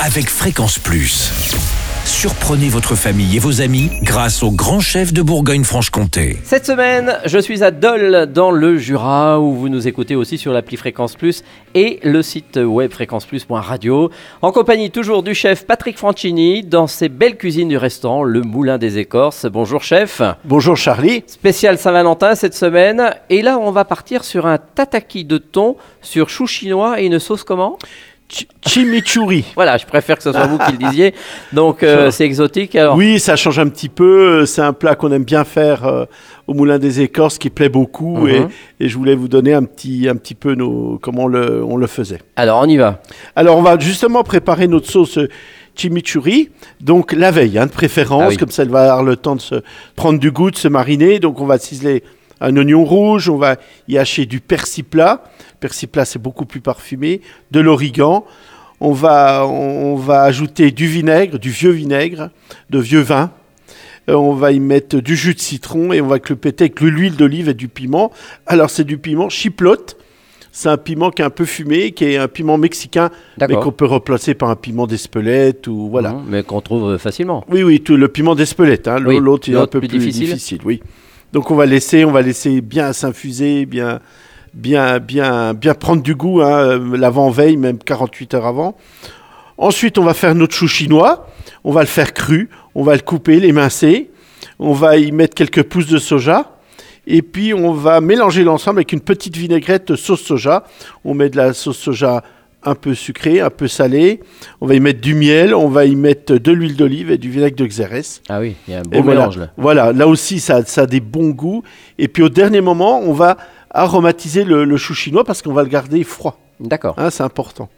avec Fréquence Plus. Surprenez votre famille et vos amis grâce au grand chef de Bourgogne-Franche-Comté. Cette semaine, je suis à Dole dans le Jura où vous nous écoutez aussi sur l'appli Fréquence Plus et le site web fréquenceplus.radio en compagnie toujours du chef Patrick Franchini dans ses belles cuisines du restaurant Le Moulin des Écorces. Bonjour chef. Bonjour Charlie. Spécial Saint-Valentin cette semaine et là on va partir sur un tataki de thon sur chou chinois et une sauce comment? Ch- Chimichurri. Voilà, je préfère que ce soit vous qui le disiez. Donc euh, c'est exotique alors. Oui, ça change un petit peu. C'est un plat qu'on aime bien faire euh, au Moulin des Écorces, qui plaît beaucoup. Mhm. et, et je voulais vous donner un petit, un petit peu nos, comment on le, on le faisait. Alors on y va. Alors, on va justement préparer notre sauce euh, chimichurri. Donc, la veille, hein, de préférence. Ah oui. Comme ça, elle va avoir le temps de se prendre du goût, de se mariner. Donc, on va ciseler un oignon rouge. On va y hacher du persil plat. Persil plat, c'est beaucoup plus parfumé. De l'origan. On va, on va ajouter du vinaigre, du vieux vinaigre, de vieux vin. Euh, on va y mettre du jus de citron et on va le péter avec de l'huile d'olive et du piment. Alors, c'est du piment chiplote. C'est un piment qui est un peu fumé, qui est un piment mexicain, mais qu'on peut remplacer par un piment d'Espelette ou voilà. Mhm, mais qu'on trouve facilement. Oui, oui, tout, le piment d'Espelette. Hein, Oui, L'autre, est un peu plus plus, difficile. difficile. oui. Donc on va laisser, on va laisser bien s'infuser, bien, bien, bien, bien prendre du goût hein, l'avant-veille, même 48 heures avant. Ensuite, on va faire notre chou chinois. On va le faire cru. On va le couper, l'émincer. On va y mettre quelques pousses de soja. Et puis, on va mélanger l'ensemble avec une petite vinaigrette sauce soja. On met de la sauce soja un peu sucrée, un peu salée. On va y mettre du miel. On va y mettre de l'huile d'olive et du vinaigre de xérès. Ah oui, il y a un beau Et voilà. mélange là. Voilà, là aussi, ça, ça a des bons goûts. Et puis, au dernier moment, on va aromatiser le, le chou chinois parce qu'on va le garder froid. D'accord. Hein, c'est important.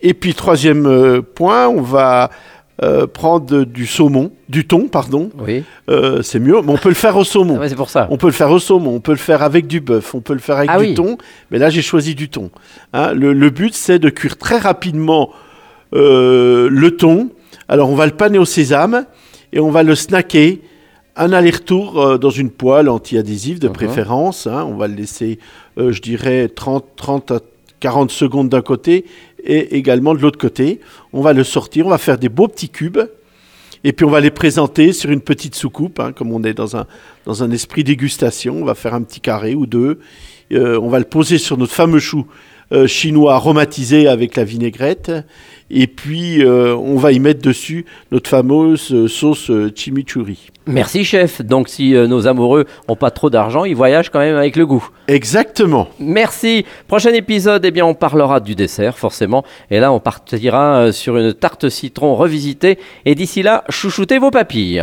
Et puis, troisième euh, point, on va euh, prendre du saumon, du thon, pardon. Oui, Euh, c'est mieux, mais on peut le faire au Ah saumon. ouais, c'est pour ça. On peut le faire au saumon, on peut le faire avec du bœuf, on peut le faire avec Ah du oui. thon. Mais là, j'ai choisi du thon. Hein, le, le but, c'est de cuire très rapidement euh, le thon. Alors, on va le paner au sésame et on va le snacker. Un aller-retour dans une poêle anti-adhésive de Mhm. préférence. hein. On va le laisser, je dirais, 30, 30 à 40 secondes d'un côté et également de l'autre côté. On va le sortir, on va faire des beaux petits cubes. Et puis on va les présenter sur une petite soucoupe, hein, comme on est dans un, dans un esprit dégustation. On va faire un petit carré ou deux. Euh, on va le poser sur notre fameux chou euh, chinois aromatisé avec la vinaigrette. Et puis euh, on va y mettre dessus notre fameuse euh, sauce chimichurri. Merci chef. Donc si euh, nos amoureux ont pas trop d'argent, ils voyagent quand même avec le goût. Exactement. Merci. Prochain épisode, eh bien, on parlera du dessert, forcément. Et là, on partira sur une tarte citron revisitée. Et d'ici là, chouchoutez vos papilles.